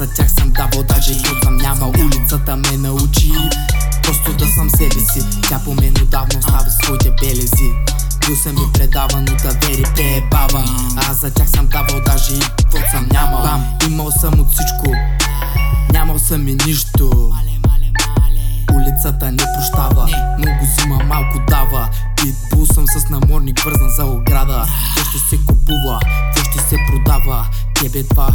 за тях съм давал даже и съм нямал Улицата ме научи Просто да съм себе си. Тя по мен отдавна оставя своите белези. Бил съм и предаван от авери пребаван Аз за тях съм давал даже и каквото съм нямал Бам, имал съм от всичко. Нямал съм и нищо. Улицата не прощава, много взима, малко дава. Питбул съм с наморник вързан за ограда. Какво ще се купува, какво ще се продава. Тебе това,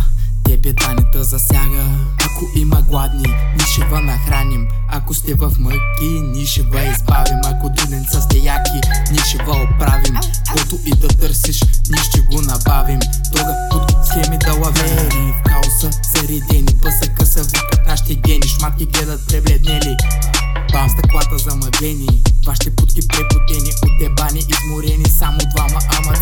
тебе те засяга. Ако има гладни, ни ще нахраним. Ако сте в мъки, ни ще избавим. Ако дуденца сте яки, ни ще ва оправим. Което и да търсиш, ни ще го набавим. Друга под схеми да лавери В хаоса заредени, пъсъка са викат нашите гени. Шматки гледат пребледнели. Бам, стъклата замъглени. Вашите путки препотени, отдебани, изморени. Само двама, ама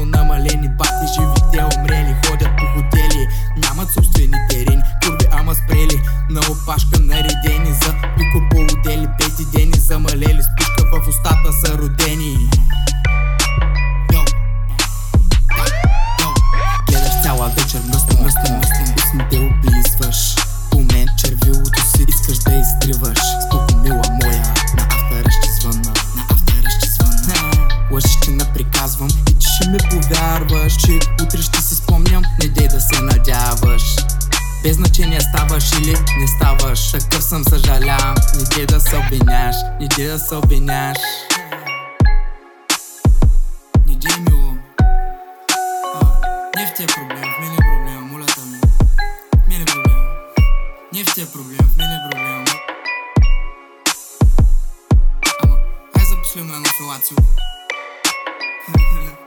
Промо намалени Бати живите умрели Ходят по хотели. Нямат собствени терени Курви, ама спрели. На опашка наредени За пико по отдели Пети дени замалели Спишка в устата са родени. Гледаш цяла вечер мръсна, мръсна, мръсна Устните облизваш По мен червилото си искаш да изтриваш повярваш Че утре ще си спомням Не дей да се надяваш без значение ставаш или не ставаш Такъв съм съжалявам Не дей да се обвиняш Не дей да се обвиняш Не дей мило а, не в тия проблем, в мен е проблем, моля ме. В мен е проблем. Не в тия проблем, в мен е проблем. Ама, хай за последно едно филацио. Бам,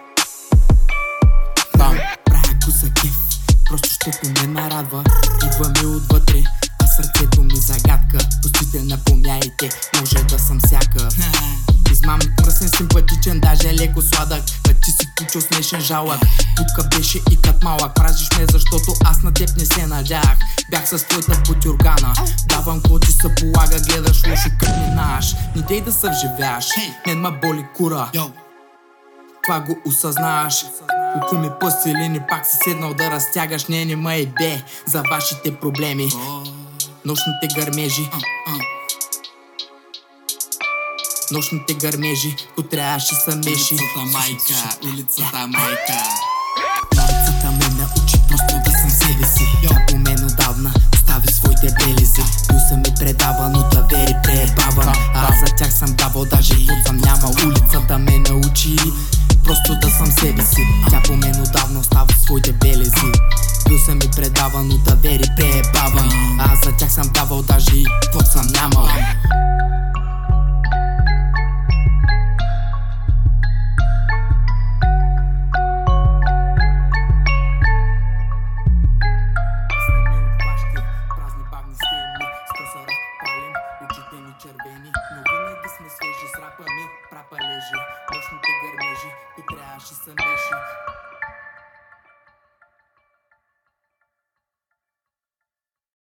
куса кеф, просто щото ме нарадва. Идва ми отвътре, а сърцето ми загадка. Пустите на помяйте, може да съм всяка. Измамник, мръсен, симпатичен, даже леко сладък. А ти си кучо смешен жалък. Путка беше и кът малък. Празиш ме, защото аз на теб не се надях. Бях с твоята потюргана Давам какво ти се полага Гледаш лошо кът не наш Не дей да се вживяваш Мен ма боли кура. Това го осъзнаваш Око ми пъстилини, пак си седнал да разтягаш Не, не ма и бе за вашите проблеми. Нощните гърмежи. Нощните гърмежи, то трябваше са меши. Улицата майка, улицата майка. Улицата ме научи просто да съм себе си. Тя по мен отдавна остави своите белези. Бил съм и предаван от авери пребаван А аз за тях съм давал даже и съм нямал. Улицата ме научи Просто да съм себе си. Тя по мен отдавна остава своите белези. Плюса ми предава, но да вери Аз за тях съм давал даже и какво съм нямал. conscious ambition